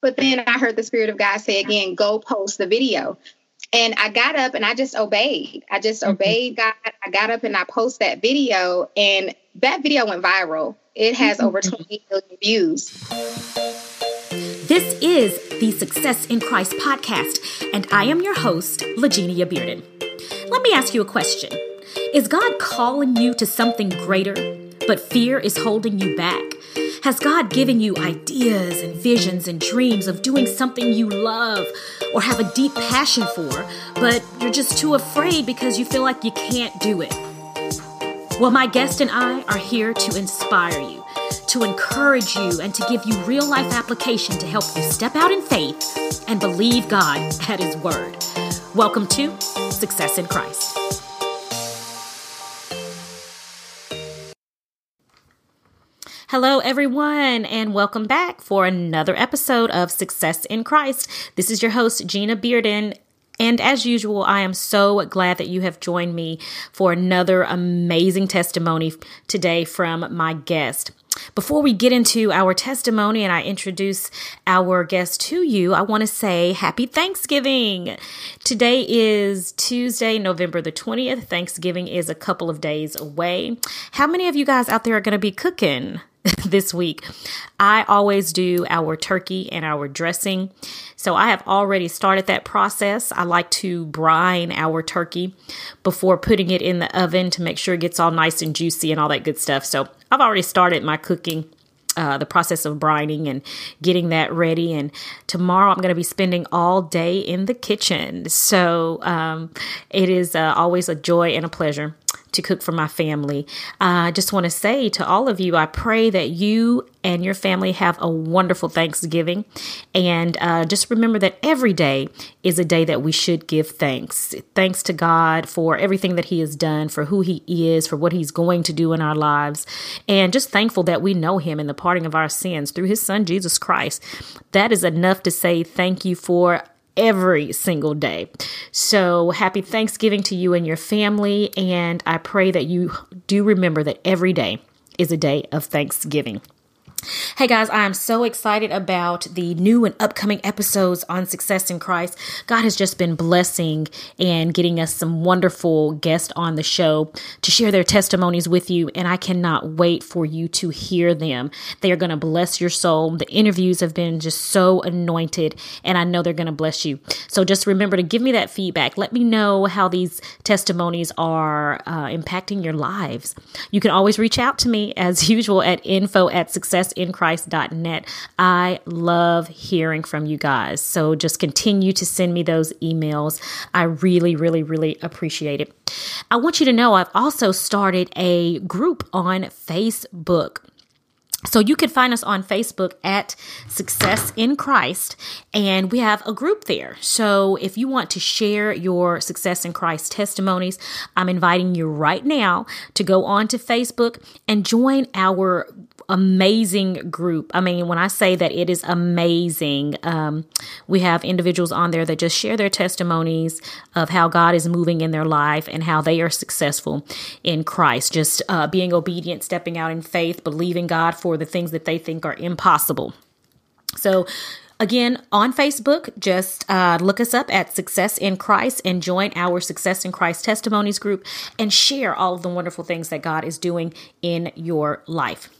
But then I heard the Spirit of God say again, go post the video. And I got up and I just obeyed. I just mm-hmm. obeyed God. I got up and I post that video, and that video went viral. It has mm-hmm. over 20 million views. This is the Success in Christ podcast, and I am your host, Lagenia Bearden. Let me ask you a question Is God calling you to something greater, but fear is holding you back? Has God given you ideas and visions and dreams of doing something you love or have a deep passion for, but you're just too afraid because you feel like you can't do it? Well, my guest and I are here to inspire you, to encourage you, and to give you real life application to help you step out in faith and believe God at His Word. Welcome to Success in Christ. Hello, everyone, and welcome back for another episode of Success in Christ. This is your host, Gina Bearden. And as usual, I am so glad that you have joined me for another amazing testimony today from my guest. Before we get into our testimony and I introduce our guest to you, I want to say happy Thanksgiving. Today is Tuesday, November the 20th. Thanksgiving is a couple of days away. How many of you guys out there are going to be cooking? this week. I always do our turkey and our dressing. So I have already started that process. I like to brine our turkey before putting it in the oven to make sure it gets all nice and juicy and all that good stuff. So I've already started my cooking. Uh, the process of brining and getting that ready. And tomorrow I'm going to be spending all day in the kitchen. So um, it is uh, always a joy and a pleasure to cook for my family. Uh, I just want to say to all of you, I pray that you and your family have a wonderful Thanksgiving. And uh, just remember that every day is a day that we should give thanks. Thanks to God for everything that He has done, for who He is, for what He's going to do in our lives. And just thankful that we know Him in the parting of our sins through His Son, Jesus Christ. That is enough to say thank you for every single day. So happy Thanksgiving to you and your family. And I pray that you do remember that every day is a day of Thanksgiving. Hey guys, I am so excited about the new and upcoming episodes on Success in Christ. God has just been blessing and getting us some wonderful guests on the show to share their testimonies with you, and I cannot wait for you to hear them. They are going to bless your soul. The interviews have been just so anointed, and I know they're going to bless you. So just remember to give me that feedback. Let me know how these testimonies are uh, impacting your lives. You can always reach out to me as usual at info at success successinchrist.net. I love hearing from you guys. So just continue to send me those emails. I really, really, really appreciate it. I want you to know I've also started a group on Facebook. So you can find us on Facebook at Success in Christ, and we have a group there. So if you want to share your Success in Christ testimonies, I'm inviting you right now to go on to Facebook and join our amazing group. I mean, when I say that it is amazing, um, we have individuals on there that just share their testimonies of how God is moving in their life and how they are successful in Christ, just uh, being obedient, stepping out in faith, believing God for the things that they think are impossible. So, Again, on Facebook, just uh, look us up at Success in Christ and join our Success in Christ Testimonies group and share all of the wonderful things that God is doing in your life.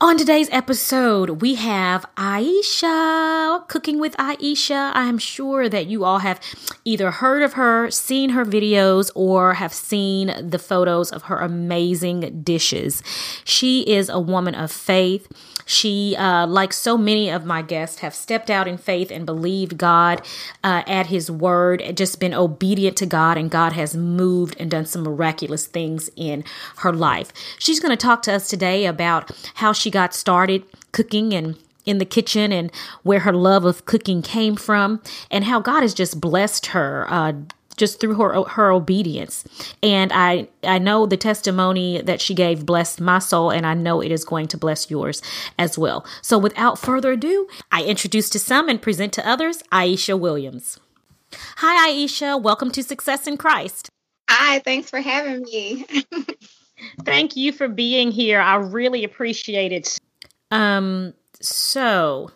On today's episode, we have Aisha, Cooking with Aisha. I'm sure that you all have either heard of her, seen her videos, or have seen the photos of her amazing dishes. She is a woman of faith. She, uh, like so many of my guests, have stepped out in faith and believed God uh, at His word, just been obedient to God, and God has moved and done some miraculous things in her life. She's going to talk to us today about how she got started cooking and in the kitchen and where her love of cooking came from and how God has just blessed her uh, just through her her obedience. And I I know the testimony that she gave blessed my soul and I know it is going to bless yours as well. So without further ado, I introduce to some and present to others Aisha Williams. Hi Aisha, welcome to Success in Christ. Hi, thanks for having me. Thank you for being here. I really appreciate it. Um so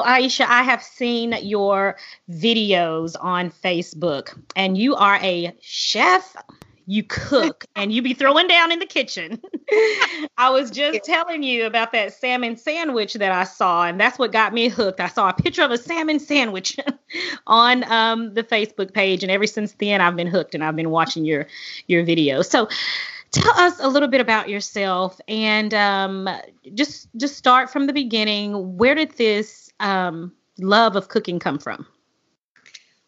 Aisha, I have seen your videos on Facebook, and you are a chef. You cook and you be throwing down in the kitchen. I was just telling you about that salmon sandwich that I saw, and that's what got me hooked. I saw a picture of a salmon sandwich on um, the Facebook page, and ever since then, I've been hooked and I've been watching your your videos. So, tell us a little bit about yourself and um, just just start from the beginning. Where did this um, love of cooking come from?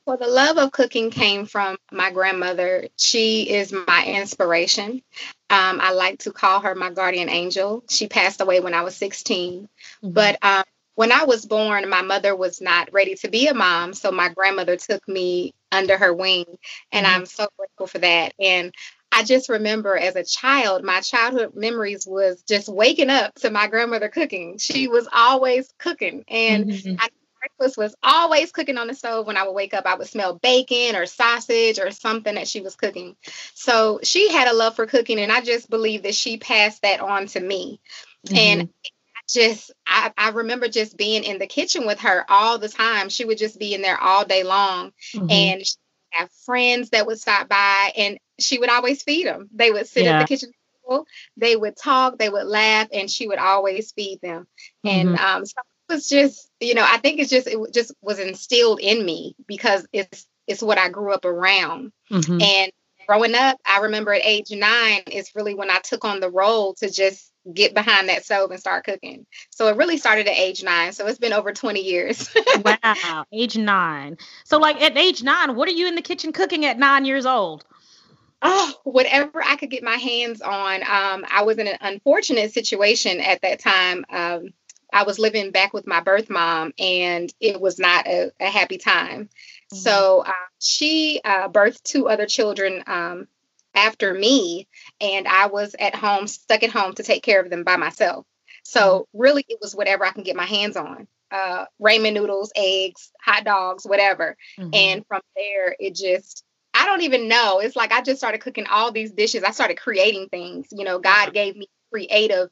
Well, the love of cooking came from my grandmother. She is my inspiration. Um, I like to call her my guardian angel. She passed away when I was 16. Mm-hmm. But um, when I was born, my mother was not ready to be a mom. So my grandmother took me under her wing. And mm-hmm. I'm so grateful for that. And I just remember as a child, my childhood memories was just waking up to my grandmother cooking. She was always cooking. And mm-hmm. I, breakfast was always cooking on the stove. When I would wake up, I would smell bacon or sausage or something that she was cooking. So she had a love for cooking. And I just believe that she passed that on to me. Mm-hmm. And I just, I, I remember just being in the kitchen with her all the time. She would just be in there all day long. Mm-hmm. And have friends that would stop by and she would always feed them. They would sit yeah. at the kitchen table, they would talk, they would laugh, and she would always feed them. Mm-hmm. And um, so it was just, you know, I think it's just it just was instilled in me because it's it's what I grew up around. Mm-hmm. And growing up, I remember at age nine is really when I took on the role to just get behind that stove and start cooking. So it really started at age nine. So it's been over 20 years. wow, age nine. So, like at age nine, what are you in the kitchen cooking at nine years old? Oh, whatever I could get my hands on. Um, I was in an unfortunate situation at that time. Um, I was living back with my birth mom, and it was not a, a happy time. Mm-hmm. So uh, she uh, birthed two other children um, after me, and I was at home, stuck at home to take care of them by myself. So mm-hmm. really, it was whatever I can get my hands on. Uh, ramen noodles, eggs, hot dogs, whatever. Mm-hmm. And from there, it just I don't even know. It's like I just started cooking all these dishes. I started creating things. You know, God gave me creative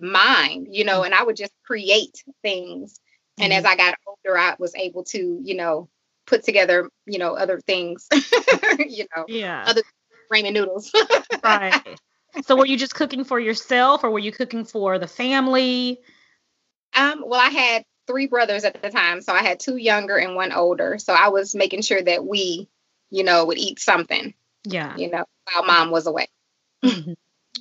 mind, you know, and I would just create things. Mm-hmm. And as mm-hmm. I got older, I was able to, you know, put together, you know, other things, you know, yeah, other ramen noodles. right. So were you just cooking for yourself or were you cooking for the family? Um, well, I had three brothers at the time. So I had two younger and one older. So I was making sure that we, you know, would eat something. Yeah. You know, while mom was away. Mm-hmm.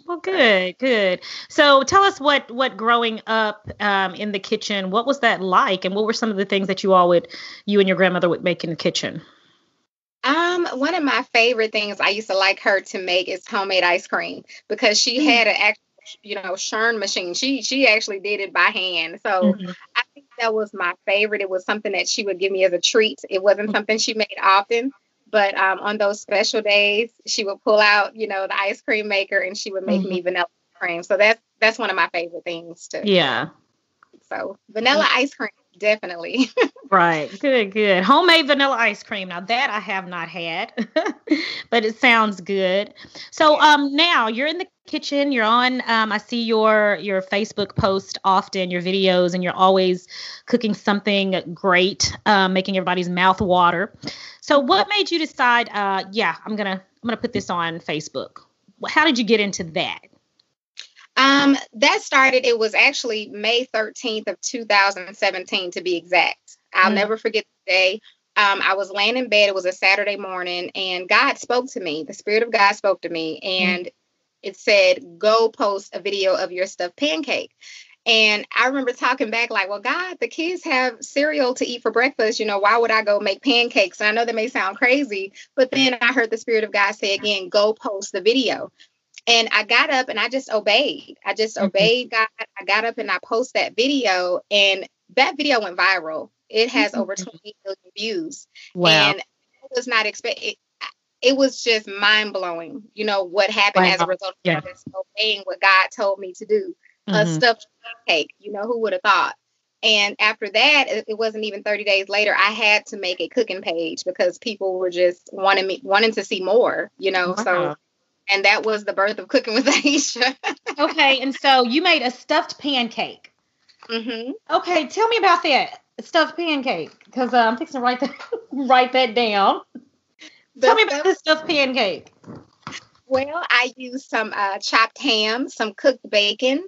Well, good, good. So, tell us what what growing up um, in the kitchen, what was that like, and what were some of the things that you all would, you and your grandmother would make in the kitchen? Um, one of my favorite things I used to like her to make is homemade ice cream because she mm. had an actual, you know, churn machine. She she actually did it by hand. So mm-hmm. I think that was my favorite. It was something that she would give me as a treat. It wasn't mm. something she made often, but um, on those special days, she would pull out, you know, the ice cream maker and she would make mm-hmm. me vanilla cream. So that's that's one of my favorite things to. Yeah. So vanilla ice cream, definitely. right. Good. Good. Homemade vanilla ice cream. Now that I have not had, but it sounds good. So um, now you're in the kitchen. You're on. Um, I see your your Facebook post often, your videos, and you're always cooking something great, um, making everybody's mouth water. So, what made you decide? Uh, yeah, I'm gonna I'm gonna put this on Facebook. How did you get into that? Um, that started. It was actually May 13th of 2017 to be exact. I'll mm. never forget the day. Um, I was laying in bed. It was a Saturday morning, and God spoke to me. The Spirit of God spoke to me, mm. and mm. it said, "Go post a video of your stuffed pancake." And I remember talking back, like, well, God, the kids have cereal to eat for breakfast. You know, why would I go make pancakes? And I know that may sound crazy, but then I heard the Spirit of God say again, go post the video. And I got up and I just obeyed. I just mm-hmm. obeyed God. I got up and I post that video, and that video went viral. It has mm-hmm. over 20 million views. Wow. And I was not expecting it was just mind blowing, you know, what happened wow. as a result of yeah. just obeying what God told me to do mm-hmm. a stuffed cake. You know, who would have thought? And after that, it wasn't even 30 days later, I had to make a cooking page because people were just wanting me wanting to see more, you know. Wow. So and that was the birth of cooking with Aisha. okay, and so you made a stuffed pancake. Mm-hmm. Okay, tell me about that. stuffed pancake? Because uh, I'm fixing to write that write that down. The Tell me about this stuffed pancake. Well, I use some uh, chopped ham, some cooked bacon,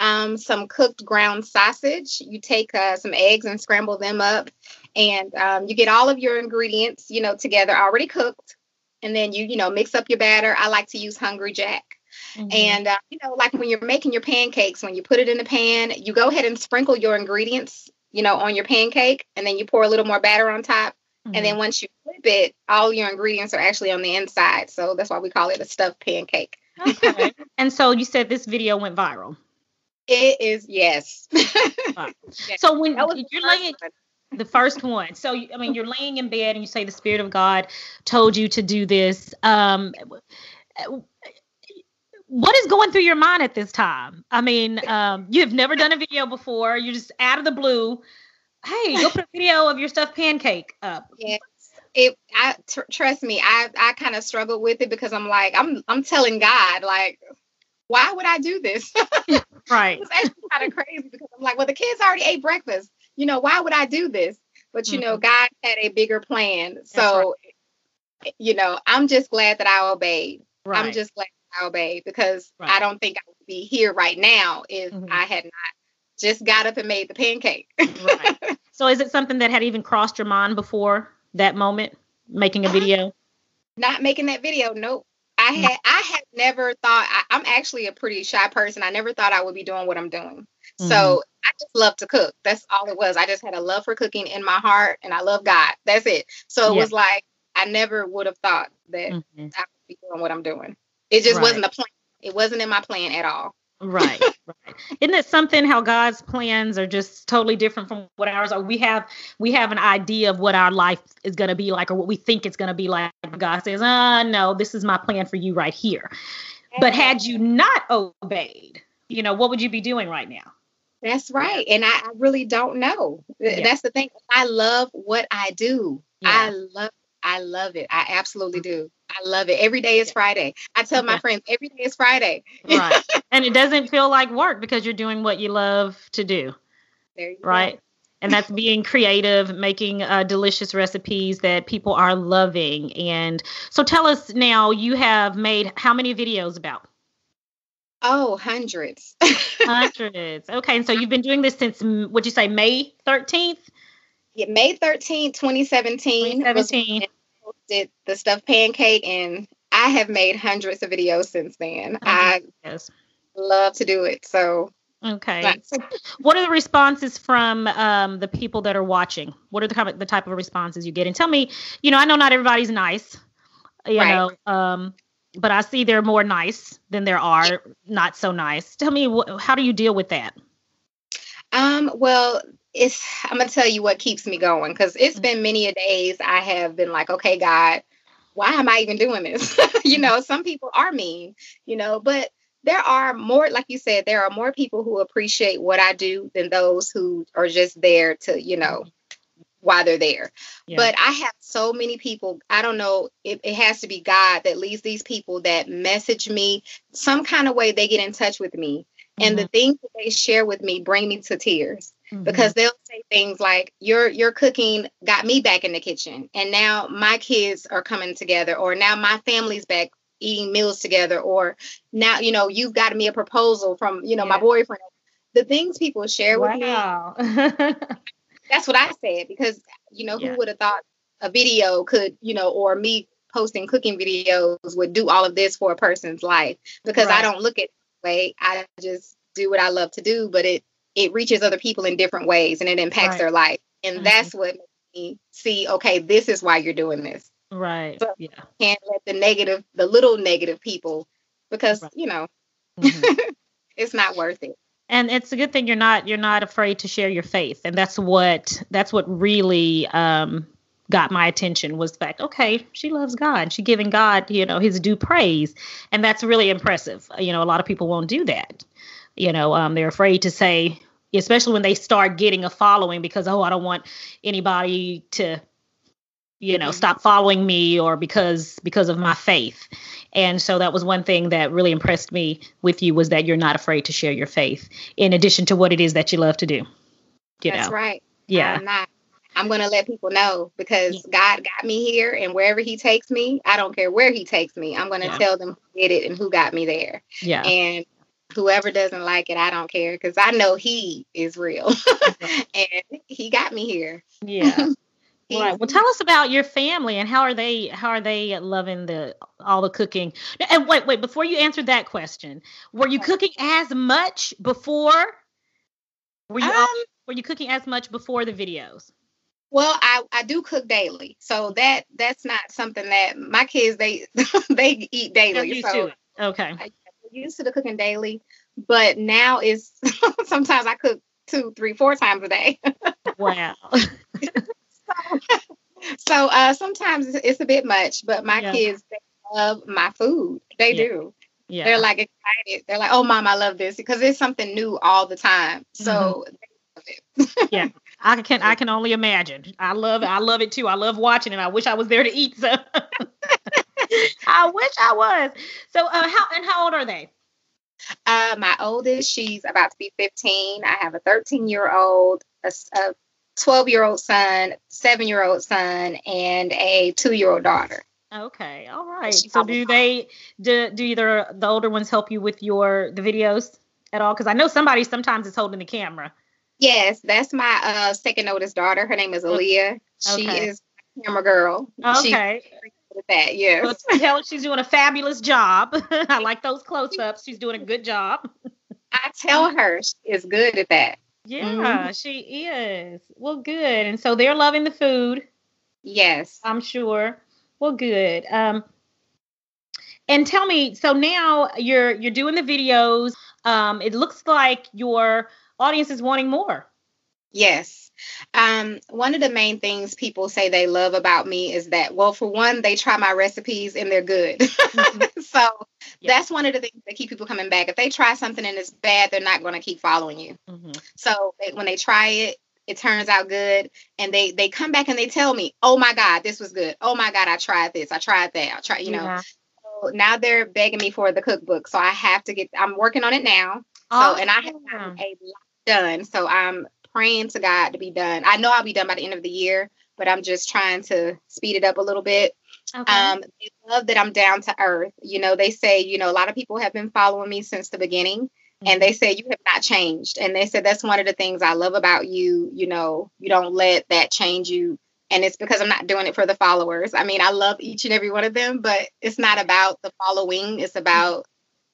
um, some cooked ground sausage. You take uh, some eggs and scramble them up, and um, you get all of your ingredients, you know, together already cooked, and then you, you know, mix up your batter. I like to use Hungry Jack. Mm-hmm. And uh, you know, like when you're making your pancakes, when you put it in the pan, you go ahead and sprinkle your ingredients, you know, on your pancake, and then you pour a little more batter on top. Mm-hmm. And then mm-hmm. once you flip it, all your ingredients are actually on the inside. So that's why we call it a stuffed pancake. Okay. and so you said this video went viral. It is yes. wow. So when you're laying the first one, so I mean you're laying in bed and you say the spirit of God told you to do this. Um, what is going through your mind at this time? I mean, um, you have never done a video before. You're just out of the blue. Hey, go put a video of your stuffed pancake up. Yes. It, I tr- trust me, I, I kind of struggled with it because I'm like, I'm, I'm telling God, like, why would I do this? right. it's actually kind of crazy because I'm like, well, the kids already ate breakfast. You know, why would I do this? But you mm-hmm. know, God had a bigger plan. So, right. you know, I'm just glad that I obeyed. Right. I'm just glad I obeyed because right. I don't think I would be here right now if mm-hmm. I had not just got up and made the pancake. right. So is it something that had even crossed your mind before that moment, making a video? Not making that video, nope. I had I had never thought I, am actually a pretty shy person. I never thought I would be doing what I'm doing. Mm-hmm. So I just love to cook. That's all it was. I just had a love for cooking in my heart and I love God. That's it. So it yeah. was like I never would have thought that mm-hmm. I would be doing what I'm doing. It just right. wasn't a plan. It wasn't in my plan at all. Right, right. Isn't it something how God's plans are just totally different from what ours are? We have we have an idea of what our life is going to be like, or what we think it's going to be like. God says, "Ah, uh, no, this is my plan for you right here." But had you not obeyed, you know, what would you be doing right now? That's right, and I, I really don't know. Yeah. That's the thing. I love what I do. Yeah. I love I love it. I absolutely do. I love it. Every day is Friday. I tell my friends every day is Friday. right. And it doesn't feel like work because you're doing what you love to do. right. Go. And that's being creative, making uh, delicious recipes that people are loving. And so tell us now, you have made how many videos about? Oh, hundreds. hundreds. Okay. And so you've been doing this since, would you say, May 13th? Yeah, May 13th, 2017. 2017 did the stuffed pancake, and I have made hundreds of videos since then. Oh, I yes. love to do it. So Okay. what are the responses from um, the people that are watching? What are the the type of responses you get? And tell me, you know, I know not everybody's nice, you right. know, um, but I see there are more nice than there are not so nice. Tell me, wh- how do you deal with that? Um, well, it's I'm gonna tell you what keeps me going because it's mm-hmm. been many a days I have been like, okay, God, why am I even doing this? you know, some people are mean, you know, but there are more, like you said, there are more people who appreciate what I do than those who are just there to, you know, why they're there. Yeah. But I have so many people, I don't know, it, it has to be God that leads these people that message me some kind of way they get in touch with me. Mm-hmm. And the mm-hmm. things that they share with me bring me to tears mm-hmm. because they'll say things like your your cooking got me back in the kitchen and now my kids are coming together or now my family's back eating meals together or now you know you've got me a proposal from you know yeah. my boyfriend the things people share with wow. me that's what i said because you know yeah. who would have thought a video could you know or me posting cooking videos would do all of this for a person's life because right. i don't look at way i just do what i love to do but it it reaches other people in different ways and it impacts right. their life. And mm-hmm. that's what makes me see, okay, this is why you're doing this. Right. So yeah. Can't let the negative, the little negative people, because right. you know, mm-hmm. it's not worth it. And it's a good thing you're not you're not afraid to share your faith, and that's what that's what really um, got my attention was the fact okay she loves god she giving god you know his due praise and that's really impressive you know a lot of people won't do that you know um, they're afraid to say especially when they start getting a following because oh i don't want anybody to you know mm-hmm. stop following me or because because of my faith and so that was one thing that really impressed me with you was that you're not afraid to share your faith in addition to what it is that you love to do you that's know? right Yeah. I'm not. I'm going to let people know because. God got me here and wherever he takes me, I don't care where he takes me. I'm going to yeah. tell them who did it and who got me there. Yeah. And whoever doesn't like it, I don't care because I know he is real and he got me here. Yeah. Right. Well, tell us about your family and how are they how are they loving the all the cooking? And wait, wait, before you answer that question, were you cooking as much before? Were you um, were you cooking as much before the videos? Well, I, I do cook daily, so that that's not something that my kids they they eat daily. so okay, I, used to the cooking daily, but now it's sometimes I cook two, three, four times a day. wow. so, uh, sometimes it's, it's, a bit much, but my yeah. kids they love my food. They yeah. do. Yeah. They're like excited. They're like, "Oh, mom, I love this," because it's something new all the time. So, mm-hmm. yeah, I can I can only imagine. I love I love it too. I love watching it. I wish I was there to eat. So, I wish I was. So, uh, how and how old are they? Uh, my oldest, she's about to be 15. I have a 13 year old, a, a 12 year old son, seven year old son, and a two year old daughter. Okay, all right. So do they do do either the older ones help you with your the videos at all? Because I know somebody sometimes is holding the camera. Yes, that's my uh, second oldest daughter. Her name is Aaliyah. Okay. She is camera girl. Okay. With that, yes. Tell her she's doing a fabulous job. I like those close ups. She's doing a good job. I tell her she is good at that. Yeah, mm-hmm. she is. Well, good. And so they're loving the food. Yes. I'm sure. Well, good. Um, and tell me, so now you're you're doing the videos. Um, it looks like your audience is wanting more. Yes. Um, one of the main things people say they love about me is that, well, for one, they try my recipes and they're good. Mm-hmm. so yeah. that's one of the things that keep people coming back. If they try something and it's bad, they're not going to keep following you. Mm-hmm. So they, when they try it, it turns out good and they they come back and they tell me oh my god this was good oh my god i tried this i tried that i tried you know yeah. so now they're begging me for the cookbook so i have to get i'm working on it now so and i have a lot done so i'm praying to God to be done. I know I'll be done by the end of the year, but I'm just trying to speed it up a little bit. Okay. Um, they love that I'm down to earth. You know, they say, you know, a lot of people have been following me since the beginning. Mm-hmm. And they say you have not changed. And they said that's one of the things I love about you. You know, you don't let that change you. And it's because I'm not doing it for the followers. I mean, I love each and every one of them, but it's not about the following. It's about,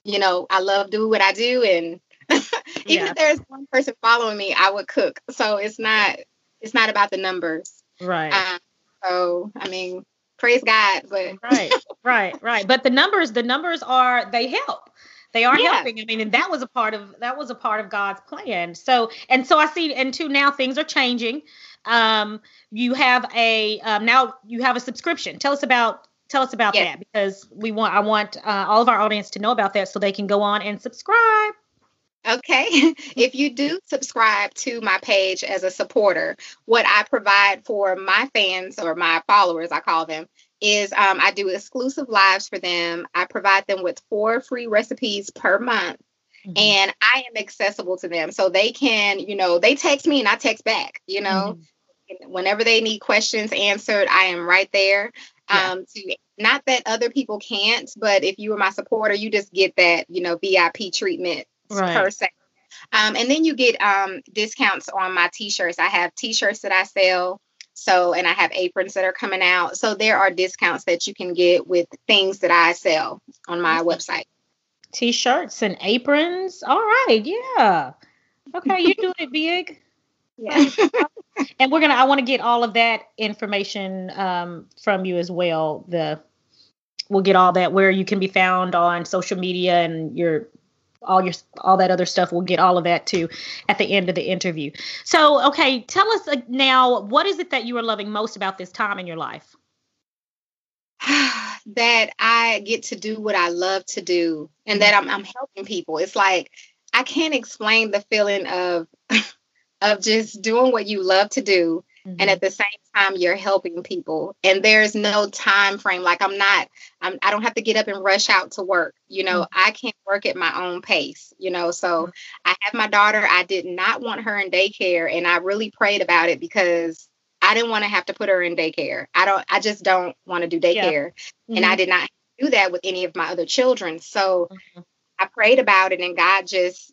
you know, I love do what I do and even yeah. if there's one person following me, I would cook. So it's not it's not about the numbers. Right. Um, so I mean, praise God, but right, right, right. But the numbers, the numbers are they help. They are yeah. helping. I mean, and that was a part of that was a part of God's plan. So and so I see, and two now things are changing. Um, you have a um, now you have a subscription. Tell us about tell us about yes. that because we want I want uh, all of our audience to know about that so they can go on and subscribe. Okay. if you do subscribe to my page as a supporter, what I provide for my fans or my followers, I call them, is um, I do exclusive lives for them. I provide them with four free recipes per month. Mm-hmm. And I am accessible to them. So they can, you know, they text me and I text back, you know. Mm-hmm. Whenever they need questions answered, I am right there. Yeah. Um, to not that other people can't, but if you are my supporter, you just get that, you know, VIP treatment right. per se. Um, and then you get um, discounts on my t-shirts. I have t-shirts that I sell. So, and I have aprons that are coming out. So there are discounts that you can get with things that I sell on my website. T-shirts and aprons. All right. Yeah. Okay. You're doing it big. Yeah. and we're gonna. I want to get all of that information um, from you as well. The we'll get all that where you can be found on social media and your all your all that other stuff. We'll get all of that too at the end of the interview. So, okay, tell us uh, now what is it that you are loving most about this time in your life? that I get to do what I love to do and that I'm, I'm helping people. It's like I can't explain the feeling of of just doing what you love to do mm-hmm. and at the same time you're helping people and there's no time frame like i'm not I'm, i don't have to get up and rush out to work you know mm-hmm. i can't work at my own pace you know so mm-hmm. i have my daughter i did not want her in daycare and i really prayed about it because i didn't want to have to put her in daycare i don't i just don't want to do daycare yeah. and i mm-hmm. did not do that with any of my other children so mm-hmm. i prayed about it and god just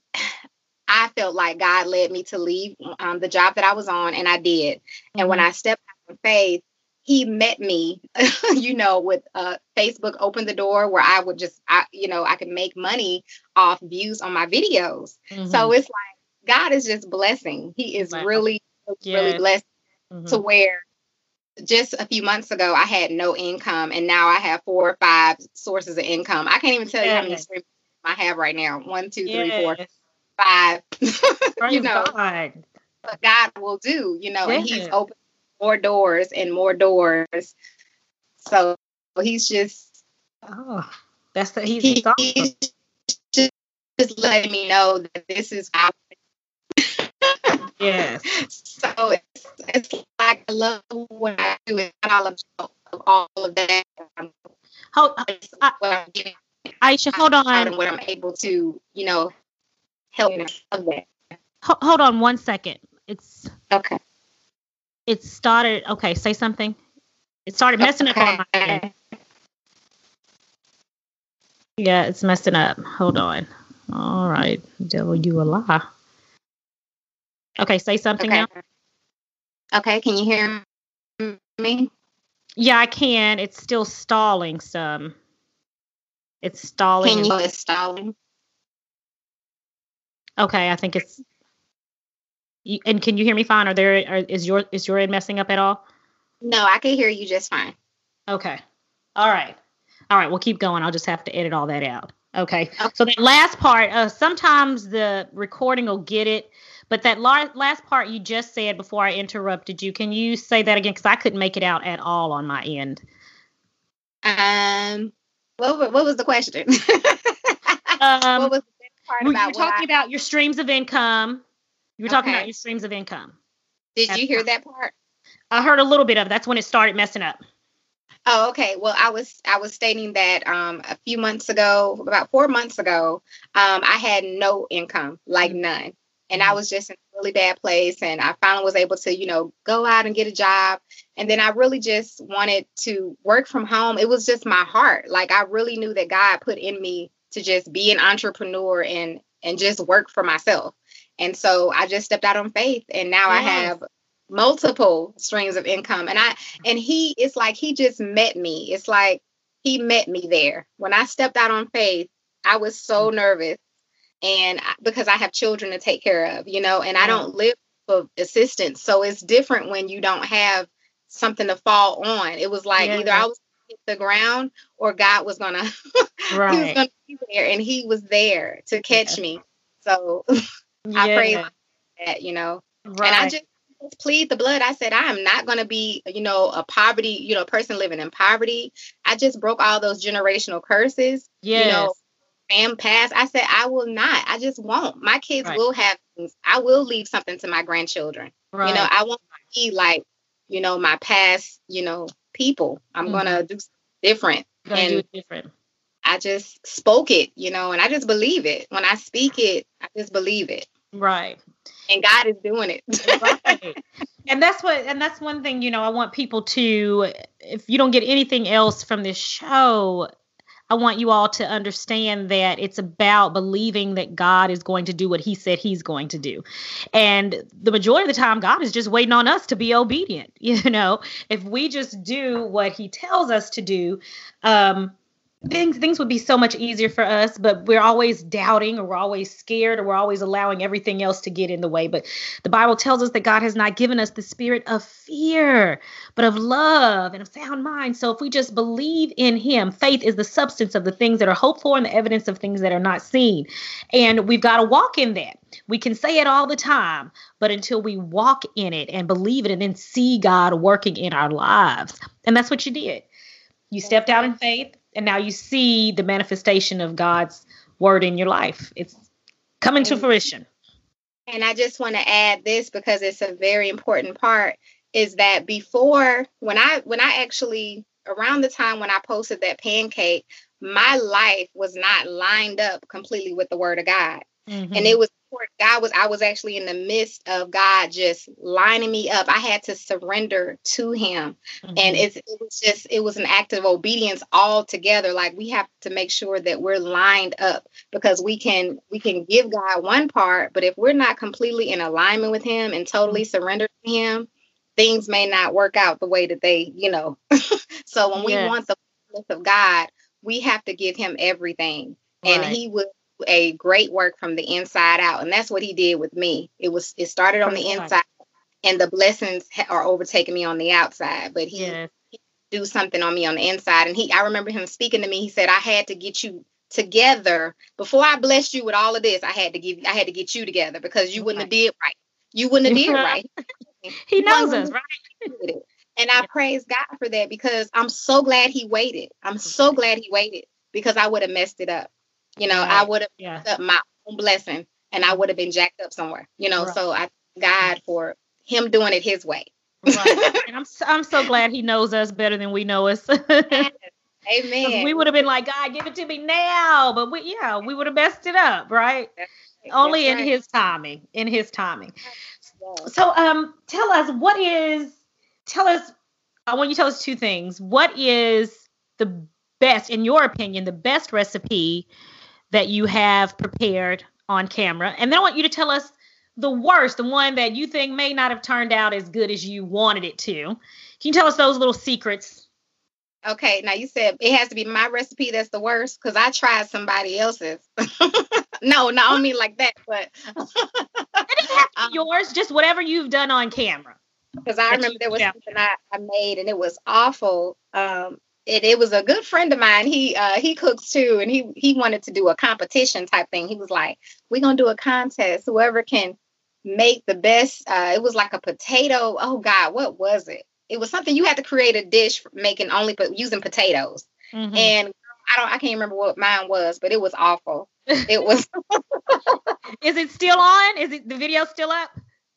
I felt like God led me to leave um, the job that I was on, and I did. And when mm-hmm. I stepped out of faith, He met me, you know, with uh, Facebook opened the door where I would just, I, you know, I could make money off views on my videos. Mm-hmm. So it's like God is just blessing. He is wow. really, yes. really blessed mm-hmm. to where just a few months ago I had no income, and now I have four or five sources of income. I can't even tell you how many streams I have right now. One, two, three, four five. you know, God. but God will do, you know, yeah. and He's opened more doors and more doors. So He's just oh, that's the He's, he, he's just, just letting me know that this is how. yes. So it's, it's like I love what I do. It's all of, all of that. Um, hold, I, Aisha, hold on. And what I'm able to, you know, help that. Hold on one second. It's okay. It started. Okay, say something. It started messing okay. up on my end. Yeah, it's messing up. Hold on. All right, devil, you a lie. Okay, say something okay. now. Okay, can you hear me? Yeah, I can. It's still stalling some. It's stalling. Can you? It's stalling. Okay, I think it's. And can you hear me fine? Are there are, is your is your end messing up at all? No, I can hear you just fine. Okay. All right. All right. We'll keep going. I'll just have to edit all that out. Okay. okay. So that last part, uh, sometimes the recording will get it, but that la- last part you just said before I interrupted you, can you say that again? Because I couldn't make it out at all on my end. Um, what what was the question? um, what was part you about. were talking I, about your streams of income. You were talking okay. about your streams of income. Did That's you hear that part? I heard a little bit of. It. That's when it started messing up. Oh, okay. Well, I was I was stating that um, a few months ago, about four months ago, um, I had no income, like none, and I mm-hmm. was just in a really bad place. And I finally was able to, you know, go out and get a job. And then I really just wanted to work from home. It was just my heart. Like I really knew that God put in me to just be an entrepreneur and and just work for myself. And so I just stepped out on faith and now yes. I have multiple streams of income and I and he it's like he just met me. It's like he met me there. When I stepped out on faith, I was so mm. nervous and because I have children to take care of, you know, and I don't live for assistance. So it's different when you don't have something to fall on. It was like yeah. either I was hit the ground or God was gonna right. he was gonna be there and he was there to catch me. So I pray that, you know. Right. And I just plead the blood. I said, I am not going to be, you know, a poverty, you know, person living in poverty. I just broke all those generational curses. Yes. You know, fam past. I said, I will not. I just won't. My kids right. will have things. I will leave something to my grandchildren. Right. You know, I won't be like, you know, my past, you know, people. I'm mm-hmm. gonna do different. And do different. I just spoke it, you know, and I just believe it. When I speak it, I just believe it. Right. And God is doing it. right. And that's what and that's one thing, you know, I want people to if you don't get anything else from this show, I want you all to understand that it's about believing that God is going to do what he said he's going to do. And the majority of the time, God is just waiting on us to be obedient. You know, if we just do what he tells us to do, um, things things would be so much easier for us but we're always doubting or we're always scared or we're always allowing everything else to get in the way. But the bible tells us that god has not given us the spirit of fear but of love and of sound mind. So if we just believe in him faith is the substance of the things that are hoped for and the evidence of things that are not seen. And we've got to walk in that. We can say it all the time but until we walk in it and believe it and then see god working in our lives. And that's what you did. You stepped out in faith and now you see the manifestation of God's word in your life. It's coming to fruition. And I just want to add this because it's a very important part. is that before when I when I actually around the time when I posted that pancake, my life was not lined up completely with the word of God. Mm-hmm. And it was God was I was actually in the midst of God just lining me up. I had to surrender to him. Mm-hmm. And it was just it was an act of obedience all together. Like we have to make sure that we're lined up because we can we can give God one part, but if we're not completely in alignment with him and totally mm-hmm. surrender to him, things may not work out the way that they, you know. so when yes. we want the of God, we have to give him everything. Right. And he will a great work from the inside out. And that's what he did with me. It was it started on the inside and the blessings are overtaking me on the outside but he, yes. he do something on me on the inside. And he i remember him speaking to me. He said i had to get you together. Before i blessed you with all of this i had to give i had to get you together because you wouldn't have did right. You wouldn't have did right. He knows us right? and i praise god for that because i'm so glad he waited. I'm so glad he waited because i would have messed it up you know, right. I would have yeah. up my own blessing and I would have been jacked up somewhere. You know, right. so I God for him doing it his way. right. And I'm so, I'm so glad he knows us better than we know us. Amen. We would have been like, God, give it to me now, but we yeah, we would have messed it up, right? That's Only in His timing. In His timing. So, um, tell us what is. Tell us. I want you to tell us two things. What is the best, in your opinion, the best recipe that you have prepared on camera. And then I want you to tell us the worst, the one that you think may not have turned out as good as you wanted it to. Can you tell us those little secrets? Okay, now you said it has to be my recipe that's the worst because I tried somebody else's. no, not only like that, but um, yours, just whatever you've done on camera. Because I remember there was yeah. something I, I made and it was awful. Um, it, it was a good friend of mine. He uh, he cooks too, and he he wanted to do a competition type thing. He was like, "We're gonna do a contest. Whoever can make the best." Uh, it was like a potato. Oh God, what was it? It was something you had to create a dish making only but using potatoes. Mm-hmm. And I don't I can't remember what mine was, but it was awful. It was. Is it still on? Is it the video still up?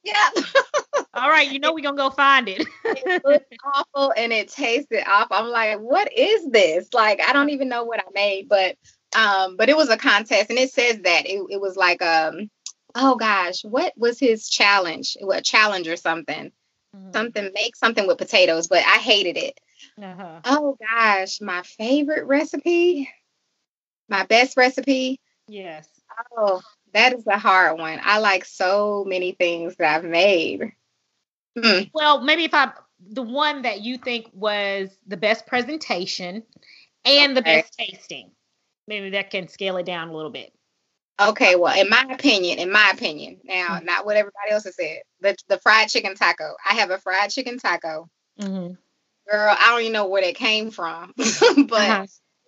Yeah. All right, you know we're gonna go find it. it looked awful and it tasted awful. I'm like, what is this? Like, I don't even know what I made, but um, but it was a contest and it says that it, it was like um oh gosh, what was his challenge? A challenge or something. Mm-hmm. Something make something with potatoes, but I hated it. Uh-huh. Oh gosh, my favorite recipe, my best recipe. Yes. Oh, that is a hard one. I like so many things that I've made. Hmm. Well, maybe if I the one that you think was the best presentation and okay. the best tasting, maybe that can scale it down a little bit. Okay, well, in my opinion, in my opinion, now mm-hmm. not what everybody else has said, the the fried chicken taco. I have a fried chicken taco. Mm-hmm. Girl, I don't even know where that came from, but uh-huh.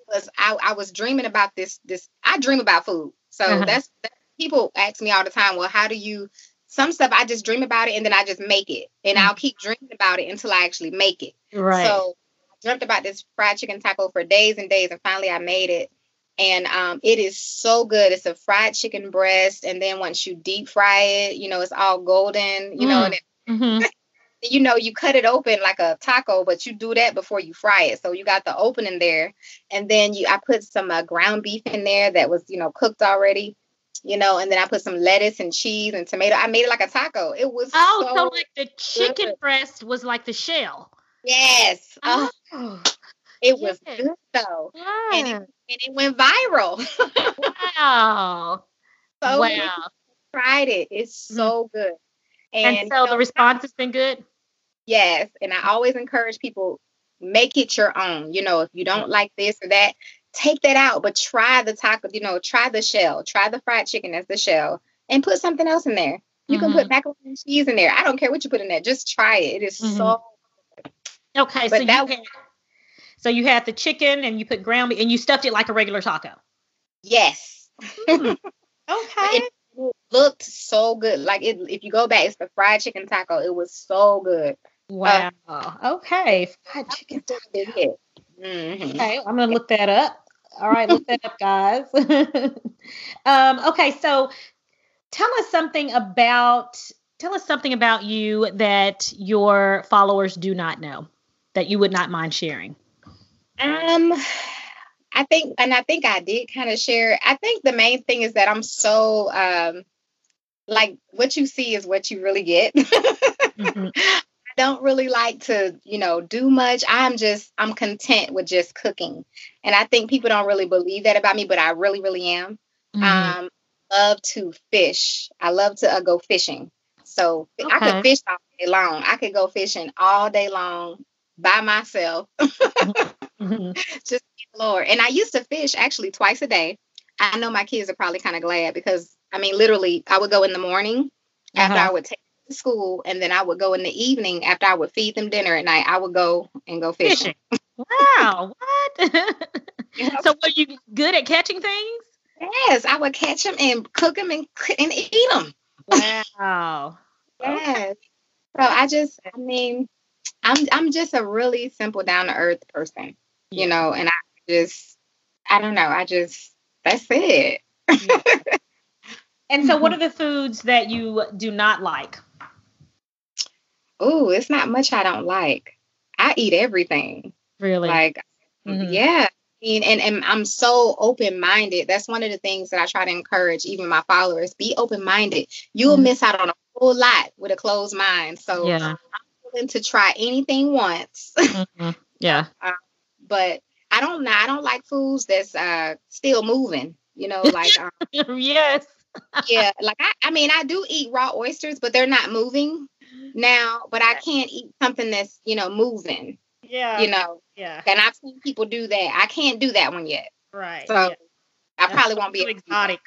was I, I was dreaming about this. This I dream about food, so uh-huh. that's, that's people ask me all the time, well, how do you some stuff I just dream about it and then I just make it. And I'll keep dreaming about it until I actually make it. Right. So I dreamt about this fried chicken taco for days and days and finally I made it. And um, it is so good. It's a fried chicken breast, and then once you deep fry it, you know it's all golden, you mm. know, and it, mm-hmm. you know you cut it open like a taco, but you do that before you fry it. So you got the opening there, and then you I put some uh, ground beef in there that was you know cooked already, you know, and then I put some lettuce and cheese and tomato. I made it like a taco. It was oh, so, so like the chicken good. breast was like the shell. Yes. Oh, oh it yes. was good though, yeah. and, it, and it went viral. wow! So wow! Tried it. It's mm. so good. And, and so know, the response has been good. Yes, and I always encourage people make it your own. You know, if you don't like this or that, take that out, but try the taco, you know, try the shell, try the fried chicken as the shell, and put something else in there. You mm-hmm. can put mm-hmm. macaroni and cheese in there. I don't care what you put in there. Just try it. It is mm-hmm. so Okay, but so that, you had, so you had the chicken and you put ground beef and you stuffed it like a regular taco. Yes. Mm. okay. it looked so good. Like it, if you go back, it's the fried chicken taco. It was so good. Wow. Uh, okay. Fried chicken taco. Mm-hmm. Okay, I'm gonna look that up. All right, look that up, guys. um, okay, so tell us something about tell us something about you that your followers do not know that you would not mind sharing. Um, I think, and I think I did kind of share. I think the main thing is that I'm so um, like what you see is what you really get. mm-hmm. Don't really like to, you know, do much. I'm just, I'm content with just cooking, and I think people don't really believe that about me, but I really, really am. Mm-hmm. Um, love to fish. I love to uh, go fishing. So okay. I could fish all day long. I could go fishing all day long by myself. mm-hmm. Just Lord. And I used to fish actually twice a day. I know my kids are probably kind of glad because I mean, literally, I would go in the morning after uh-huh. I would take to school, and then I would go in the evening after I would feed them dinner at night. I would go and go fishing. fishing. Wow, what? so were you good at catching things? Yes, I would catch them and cook them and, and eat them. Wow. yes. So I just, I mean, I'm I'm just a really simple, down to earth person, yeah. you know, and I just, I don't know, I just that's it. and so, what mm-hmm. are the foods that you do not like? Oh, it's not much I don't like. I eat everything. Really? Like, mm-hmm. yeah. And, and, and I'm so open minded. That's one of the things that I try to encourage even my followers. Be open minded. You'll mm-hmm. miss out on a whole lot with a closed mind. So yeah. I'm willing to try anything once. mm-hmm. Yeah. Uh, but I don't know. I don't like foods that's uh, still moving. You know, like um, yes, yeah. Like I, I mean, I do eat raw oysters, but they're not moving now. But I can't eat something that's you know moving. Yeah. You know. Yeah. And I've seen people do that. I can't do that one yet. Right. So yeah. I probably won't be too exotic.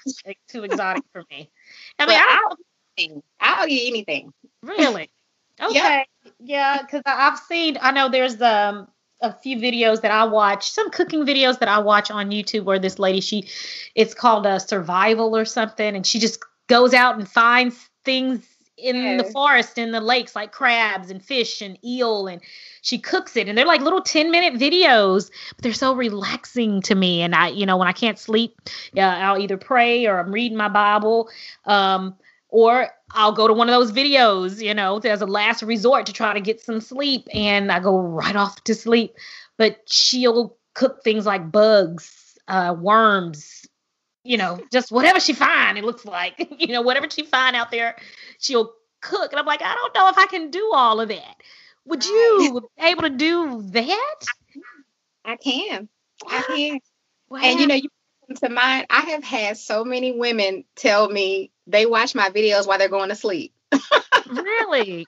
too exotic for me. I mean, I'll, I'll, I'll eat anything. Really? Okay. Yeah, because I've seen. I know there's um a few videos that I watch, some cooking videos that I watch on YouTube where this lady, she, it's called a survival or something, and she just goes out and finds things in the forest, in the lakes, like crabs and fish and eel, and she cooks it. And they're like little 10 minute videos, but they're so relaxing to me. And I, you know, when I can't sleep, yeah, I'll either pray or I'm reading my Bible. Um, or I'll go to one of those videos, you know, as a last resort to try to get some sleep, and I go right off to sleep. But she'll cook things like bugs, uh, worms, you know, just whatever she find. It looks like, you know, whatever she find out there, she'll cook. And I'm like, I don't know if I can do all of that. Would you be able to do that? I can. I ah, can. Wow. And you know, you to mind, I have had so many women tell me they watch my videos while they're going to sleep. really?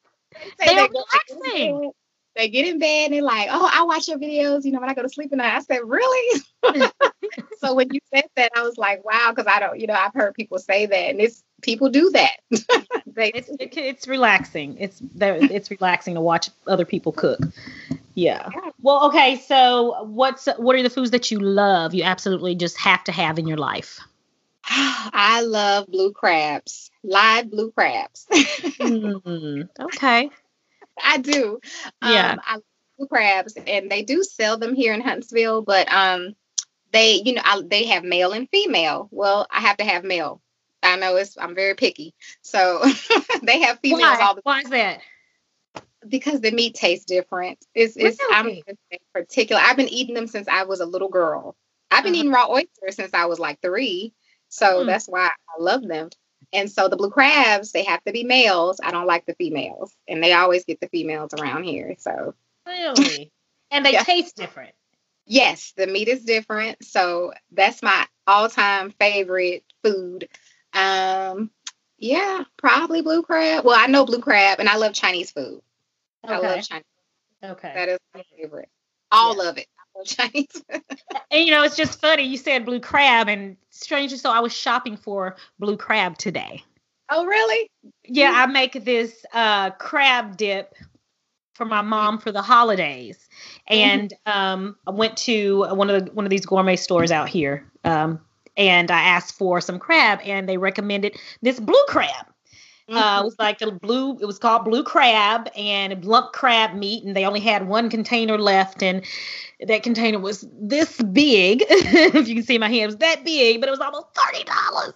they are relaxing. They get in bed and they're like, "Oh, I watch your videos." You know, when I go to sleep at night, I said, "Really?" so when you said that, I was like, "Wow," because I don't, you know, I've heard people say that, and it's people do that. they, it's, it, it's relaxing. It's it's relaxing to watch other people cook. Yeah. yeah. Well, okay. So, what's what are the foods that you love? You absolutely just have to have in your life. I love blue crabs, live blue crabs. mm, okay. I do. Yeah. Um, I love crabs, and they do sell them here in Huntsville, but um, they, you know, I, they have male and female. Well, I have to have male. I know it's I'm very picky, so they have females Why? all the. Time. Why is that? because the meat tastes different. It's, it's really? I'm particular. I've been eating them since I was a little girl. I've been uh-huh. eating raw oysters since I was like three. So mm. that's why I love them. And so the blue crabs, they have to be males. I don't like the females. And they always get the females around here. So really? And they yeah. taste different. Yes, the meat is different. So that's my all-time favorite food. Um yeah, probably blue crab. Well, I know blue crab and I love Chinese food. Okay. I love Chinese. Okay. That is my favorite. All yeah. of it. Chinese. and you know, it's just funny. You said blue crab, and strangely so, I was shopping for blue crab today. Oh, really? Yeah, I make this uh, crab dip for my mom for the holidays, mm-hmm. and um, I went to one of the one of these gourmet stores out here, um, and I asked for some crab, and they recommended this blue crab. Uh, it was like the blue. It was called blue crab and lump crab meat, and they only had one container left, and that container was this big. if you can see my hand, it was that big, but it was almost thirty dollars.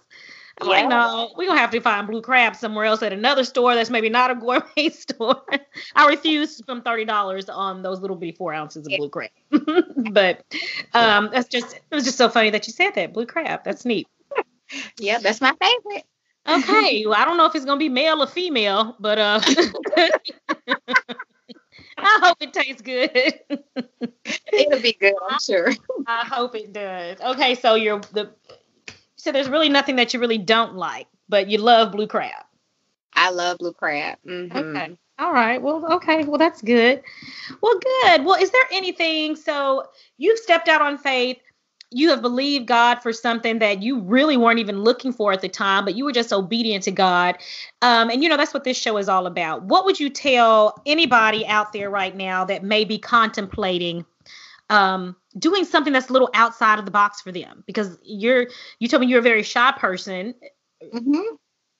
I'm yeah. like, no, we're gonna have to find blue crab somewhere else at another store that's maybe not a gourmet store. I refuse to spend thirty dollars on those little bitty four ounces of blue crab. but um, that's just it was just so funny that you said that blue crab. That's neat. Yeah, that's my favorite. Okay, well, I don't know if it's gonna be male or female, but uh, I hope it tastes good. It'll be good, I'm sure. I hope it does. Okay, so you're the so there's really nothing that you really don't like, but you love blue crab. I love blue crab. Mm-hmm. Okay. All right. Well, okay. Well, that's good. Well, good. Well, is there anything? So you've stepped out on faith. You have believed God for something that you really weren't even looking for at the time, but you were just obedient to God. Um, and you know that's what this show is all about. What would you tell anybody out there right now that may be contemplating um, doing something that's a little outside of the box for them because you're you told me you're a very shy person mm-hmm.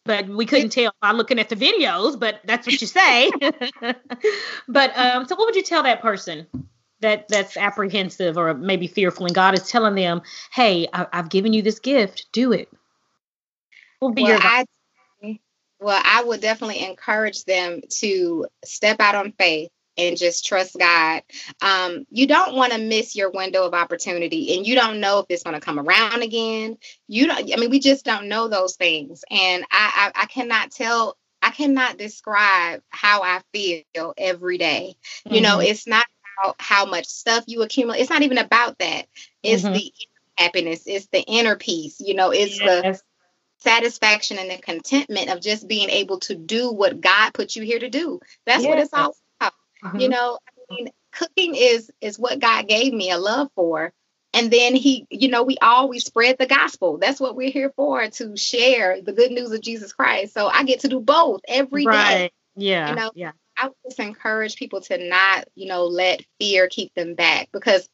but we couldn't tell by looking at the videos but that's what you say but um, so what would you tell that person that that's apprehensive or maybe fearful and god is telling them hey I, have given you this gift do it well, I, well i would definitely encourage them to step out on faith and just trust God. Um, you don't want to miss your window of opportunity, and you don't know if it's going to come around again. You don't. I mean, we just don't know those things, and I, I, I cannot tell. I cannot describe how I feel every day. Mm-hmm. You know, mm-hmm. it's not about how much stuff you accumulate. It's not even about that. It's mm-hmm. the happiness. It's the inner peace. You know, it's yes. the satisfaction and the contentment of just being able to do what God put you here to do. That's yes. what it's all Mm-hmm. You know, I mean, cooking is is what God gave me a love for. And then he, you know, we always spread the gospel. That's what we're here for to share the good news of Jesus Christ. So I get to do both every right. day. Yeah. You know, yeah. I would just encourage people to not, you know, let fear keep them back because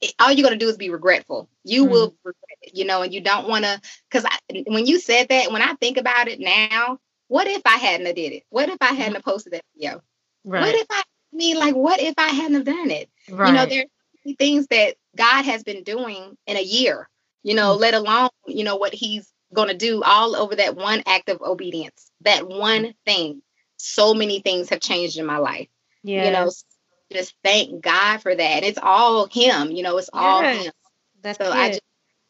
it, all you're going to do is be regretful. You mm will regret it, you know, and you don't want to, because when you said that, when I think about it now, what if I hadn't have did it? What if I hadn't have posted that video? Right. What if I me like, what if I hadn't have done it? Right. You know, there's things that God has been doing in a year, you know, mm-hmm. let alone, you know, what he's going to do all over that one act of obedience, that one thing. So many things have changed in my life. Yeah. You know, just thank God for that. It's all him, you know, it's all him. That's so it. I just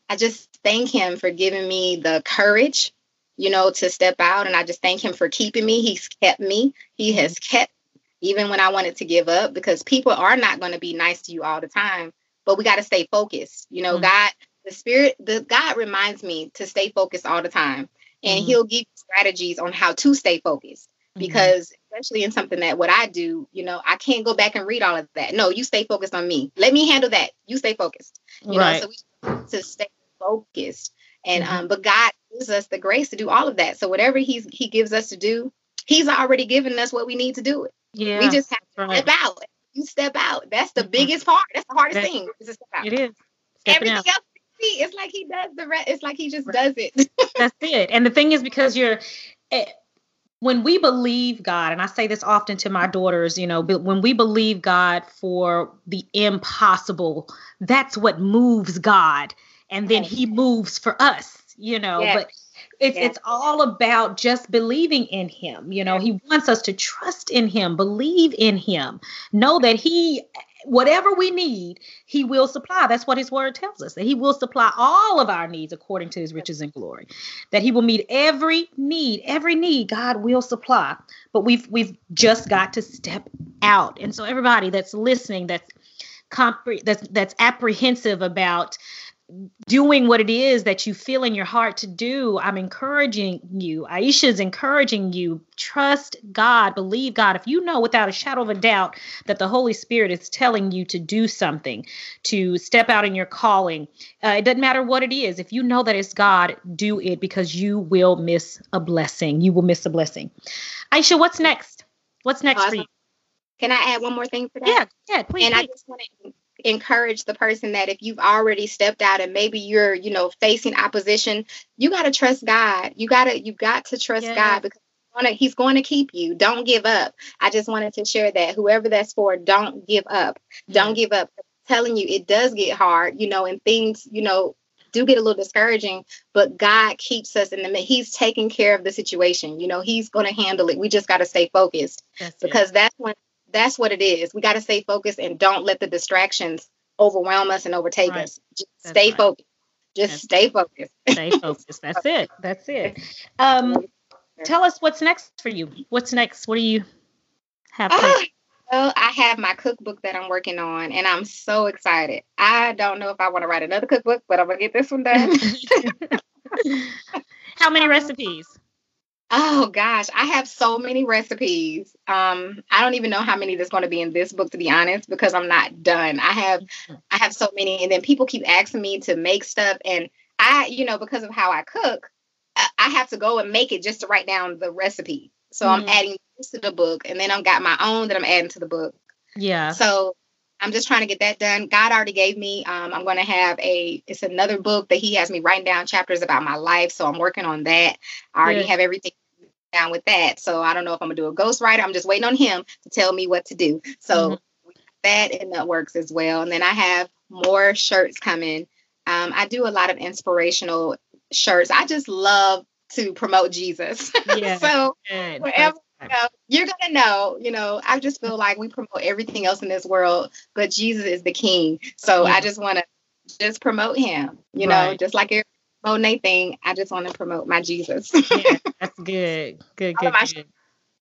I just thank him for giving me the courage, you know, to step out. And I just thank him for keeping me. He's kept me. He has kept even when I wanted to give up, because people are not going to be nice to you all the time. But we got to stay focused. You know, mm-hmm. God, the spirit, the God reminds me to stay focused all the time. And mm-hmm. he'll give you strategies on how to stay focused. Mm-hmm. Because especially in something that what I do, you know, I can't go back and read all of that. No, you stay focused on me. Let me handle that. You stay focused. You right. know, so we have to stay focused. And mm-hmm. um, but God gives us the grace to do all of that. So whatever He's He gives us to do, He's already given us what we need to do it. Yeah. We just have to right. step out. You step out. That's the mm-hmm. biggest part. That's the hardest thing. Is to step out. It is. Stepping Everything out. else it's like he does the rest. It's like he just does it. That's it. And the thing is, because you're, eh, when we believe God, and I say this often to my daughters, you know, when we believe God for the impossible, that's what moves God. And then he moves for us, you know. Yes. But it's it's all about just believing in him. You know, he wants us to trust in him, believe in him, know that he whatever we need, he will supply. That's what his word tells us. That he will supply all of our needs according to his riches and glory. That he will meet every need, every need God will supply. But we've we've just got to step out. And so everybody that's listening that's compre- that's that's apprehensive about doing what it is that you feel in your heart to do, I'm encouraging you. Aisha is encouraging you. Trust God, believe God. If you know without a shadow of a doubt that the Holy Spirit is telling you to do something, to step out in your calling, uh, it doesn't matter what it is. If you know that it's God, do it because you will miss a blessing. You will miss a blessing. Aisha, what's next? What's next awesome. for you? Can I add one more thing for that? Yeah, yeah, please. And please. I just want to encourage the person that if you've already stepped out and maybe you're, you know, facing opposition, you got to trust God. You got to you got to trust yeah. God because he's going to keep you. Don't give up. I just wanted to share that whoever that's for, don't give up. Don't give up. I'm telling you, it does get hard, you know, and things, you know, do get a little discouraging, but God keeps us in the He's taking care of the situation. You know, He's going to handle it. We just got to stay focused that's because it. that's when that's what it is. We got to stay focused and don't let the distractions overwhelm us and overtake right. us. Just stay right. focused. Just that's stay focused. Stay focused. That's it. That's it. Um, tell us what's next for you. What's next? What do you have? Uh, well, I have my cookbook that I'm working on, and I'm so excited. I don't know if I want to write another cookbook, but I'm gonna get this one done. How many recipes? Oh gosh, I have so many recipes. Um, I don't even know how many that's going to be in this book, to be honest, because I'm not done. I have. I have so many, and then people keep asking me to make stuff, and I, you know, because of how I cook, I have to go and make it just to write down the recipe. So mm-hmm. I'm adding this to the book, and then I've got my own that I'm adding to the book. Yeah. So I'm just trying to get that done. God already gave me. Um, I'm going to have a. It's another book that He has me writing down chapters about my life. So I'm working on that. I already yeah. have everything down with that. So I don't know if I'm gonna do a ghostwriter. I'm just waiting on him to tell me what to do. So mm-hmm. that in the works as well. And then I have more shirts coming. Um, I do a lot of inspirational shirts. I just love to promote Jesus. Yeah. so wherever you know, you're gonna know, you know, I just feel like we promote everything else in this world, but Jesus is the king. So yeah. I just wanna just promote him, you right. know, just like every promote anything, I just want to promote my Jesus. yeah, that's good. Good, good, good.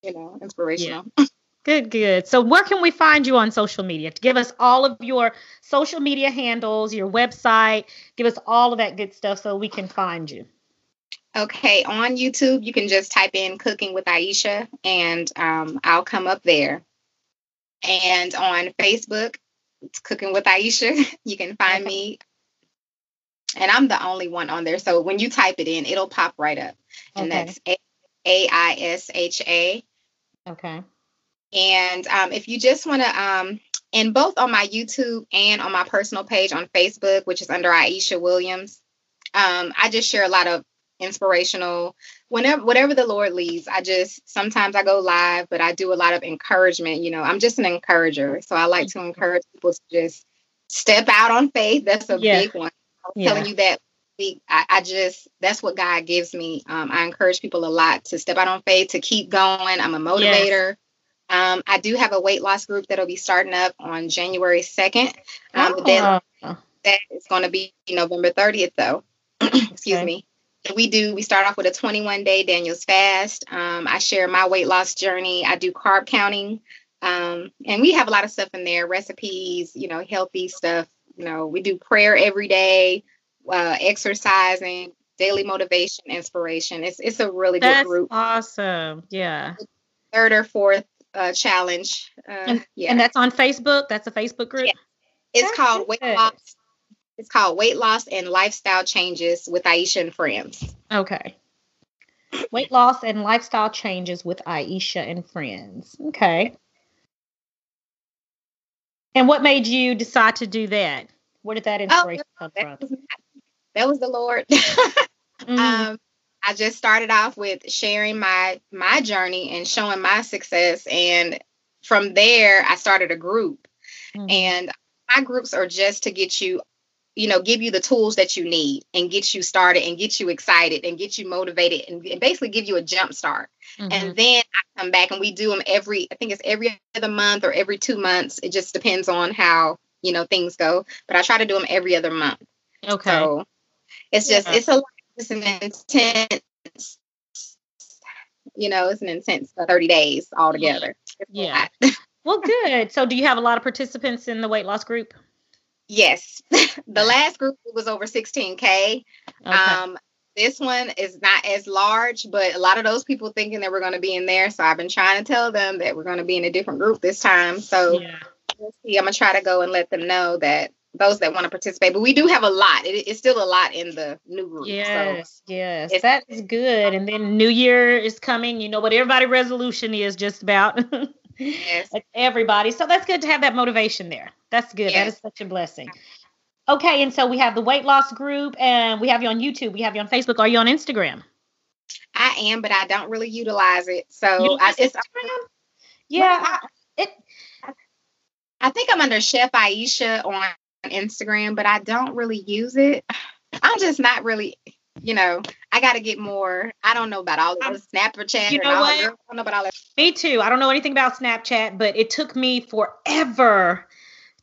You know, inspirational. Yeah. Good, good. So, where can we find you on social media? To give us all of your social media handles, your website, give us all of that good stuff so we can find you. Okay, on YouTube, you can just type in Cooking with Aisha and um, I'll come up there. And on Facebook, it's Cooking with Aisha. You can find me. And I'm the only one on there. So when you type it in, it'll pop right up. And okay. that's A I S H A. Okay. And um, if you just want to, um, and both on my YouTube and on my personal page on Facebook, which is under Aisha Williams, um, I just share a lot of inspirational whenever whatever the lord leads i just sometimes i go live but i do a lot of encouragement you know i'm just an encourager so i like to encourage people to just step out on faith that's a yeah. big one yeah. telling you that I, I, just that's what god gives me um, i encourage people a lot to step out on faith to keep going i'm a motivator yes. Um, I do have a weight loss group that'll be starting up on January 2nd. Um, oh. that is going to be November 30th, though. Excuse okay. me we do we start off with a 21 day daniel's fast um, i share my weight loss journey i do carb counting um, and we have a lot of stuff in there recipes you know healthy stuff you know we do prayer every day uh, exercising daily motivation inspiration it's it's a really That's good group awesome yeah third or fourth uh, challenge uh, and, yeah and that's on facebook that's a facebook group yeah. it's that's called good. weight loss it's called Weight Loss and Lifestyle Changes with Aisha and Friends. Okay. Weight loss and lifestyle changes with Aisha and friends. Okay. And what made you decide to do that? Where did that oh, inspiration oh, come that from? Was, that was the Lord. mm-hmm. um, I just started off with sharing my my journey and showing my success, and from there, I started a group. Mm-hmm. And my groups are just to get you you know, give you the tools that you need and get you started and get you excited and get you motivated and, and basically give you a jump start. Mm-hmm. And then I come back and we do them every, I think it's every other month or every two months. It just depends on how, you know, things go. But I try to do them every other month. Okay. So it's just, yeah. it's a, it's an intense, you know, it's an intense 30 days altogether. yeah. well, good. So do you have a lot of participants in the weight loss group? Yes. the last group was over 16K. Okay. Um, this one is not as large, but a lot of those people thinking that we're going to be in there. So I've been trying to tell them that we're going to be in a different group this time. So yeah. we'll see. I'm going to try to go and let them know that those that want to participate. But we do have a lot. It, it's still a lot in the new group. Yes, so yes, that is good. And then New Year is coming. You know what everybody resolution is just about. Yes. everybody. So that's good to have that motivation there. That's good. Yes. That is such a blessing. Okay, and so we have the weight loss group and we have you on YouTube. We have you on Facebook. Are you on Instagram? I am, but I don't really utilize it. So I, it's Instagram? Yeah. I, it I think I'm under Chef Aisha on Instagram, but I don't really use it. I'm just not really, you know, I got to get more. I don't know about all the Snapchat. You know what? I don't know about all that. Me too. I don't know anything about Snapchat, but it took me forever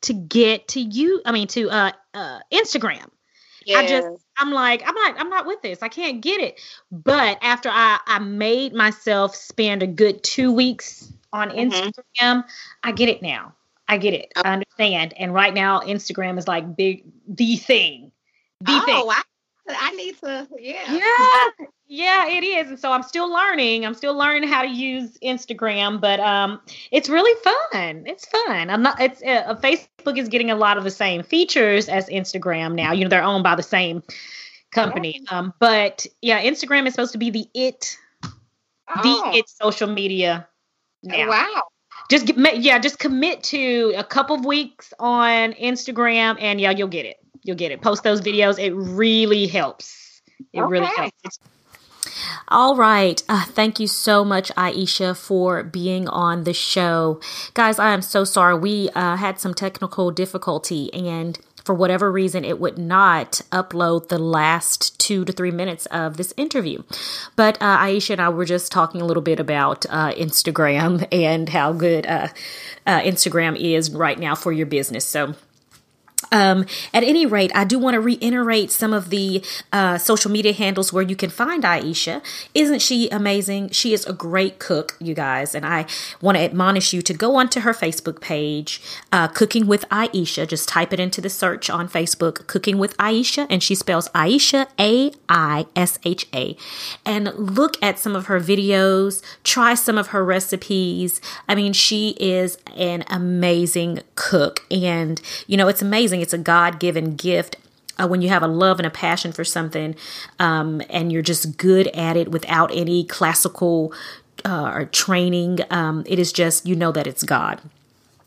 to get to you. I mean, to uh, uh Instagram. Yeah. I just I'm like I'm not I'm not with this. I can't get it. But after I I made myself spend a good two weeks on mm-hmm. Instagram, I get it now. I get it. Okay. I understand. And right now, Instagram is like big the thing. The oh, thing. I, I need to, yeah. Yeah, yeah, it is. And so I'm still learning. I'm still learning how to use Instagram, but um, it's really fun. It's fun. I'm not. It's uh, Facebook is getting a lot of the same features as Instagram now. You know, they're owned by the same company. Oh. Um, but yeah, Instagram is supposed to be the it, oh. the it social media. Now. Wow just yeah, just commit to a couple of weeks on Instagram, and yeah, you'll get it. You'll get it. Post those videos. It really helps. It okay. really helps. It's- all right. Uh, thank you so much, Aisha, for being on the show. Guys, I am so sorry. We uh, had some technical difficulty and for whatever reason, it would not upload the last two to three minutes of this interview. But uh, Aisha and I were just talking a little bit about uh, Instagram and how good uh, uh Instagram is right now for your business. So um, at any rate, I do want to reiterate some of the uh, social media handles where you can find Aisha. Isn't she amazing? She is a great cook, you guys, and I want to admonish you to go onto her Facebook page, uh, Cooking with Aisha. Just type it into the search on Facebook, Cooking with Aisha, and she spells Aisha A I S H A. And look at some of her videos, try some of her recipes. I mean, she is an amazing cook, and you know, it's amazing it's a God given gift uh, when you have a love and a passion for something um, and you're just good at it without any classical uh, or training, um, it is just, you know that it's God.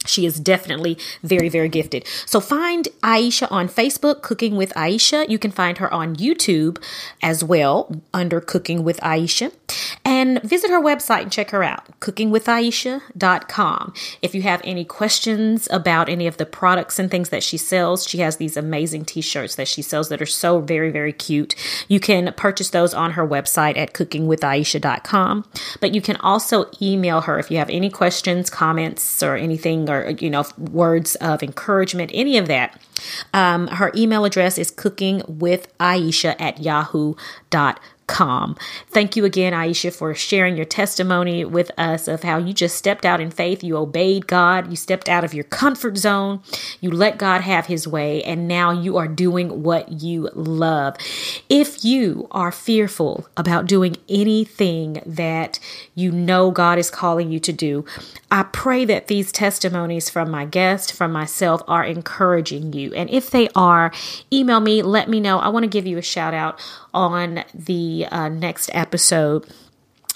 She is definitely very, very gifted. So find Aisha on Facebook, Cooking with Aisha. You can find her on YouTube as well under Cooking with Aisha. And visit her website and check her out, cookingwithaisha.com. If you have any questions about any of the products and things that she sells, she has these amazing t shirts that she sells that are so very, very cute. You can purchase those on her website at cookingwithaisha.com. But you can also email her if you have any questions, comments, or anything or, you know, words of encouragement, any of that. Um, her email address is cookingwithaisha at yahoo.com calm. Thank you again, Aisha, for sharing your testimony with us of how you just stepped out in faith. You obeyed God. You stepped out of your comfort zone. You let God have his way. And now you are doing what you love. If you are fearful about doing anything that you know God is calling you to do, I pray that these testimonies from my guest, from myself, are encouraging you. And if they are, email me, let me know. I want to give you a shout out on the uh, next episode.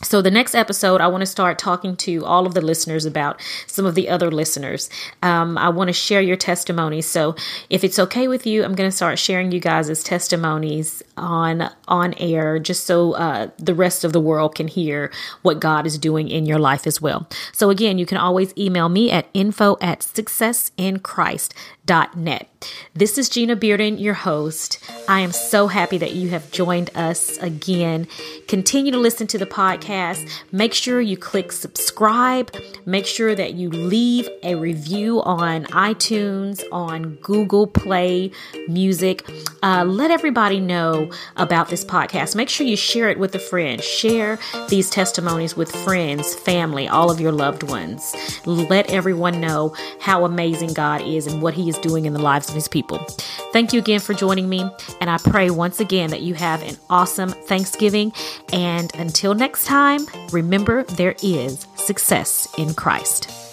So, the next episode, I want to start talking to all of the listeners about some of the other listeners. Um, I want to share your testimonies. So, if it's okay with you, I'm going to start sharing you guys' testimonies on on air, just so uh, the rest of the world can hear what God is doing in your life as well. So, again, you can always email me at info at successinchrist.net. This is Gina Bearden, your host. I am so happy that you have joined us again. Continue to listen to the podcast. Make sure you click subscribe. Make sure that you leave a review on iTunes, on Google Play Music. Uh, let everybody know about this podcast. Make sure you share it with a friend. Share these testimonies with friends, family, all of your loved ones. Let everyone know how amazing God is and what He is doing in the lives of His people. Thank you again for joining me. And I pray once again that you have an awesome Thanksgiving. And until next time, remember there is success in Christ.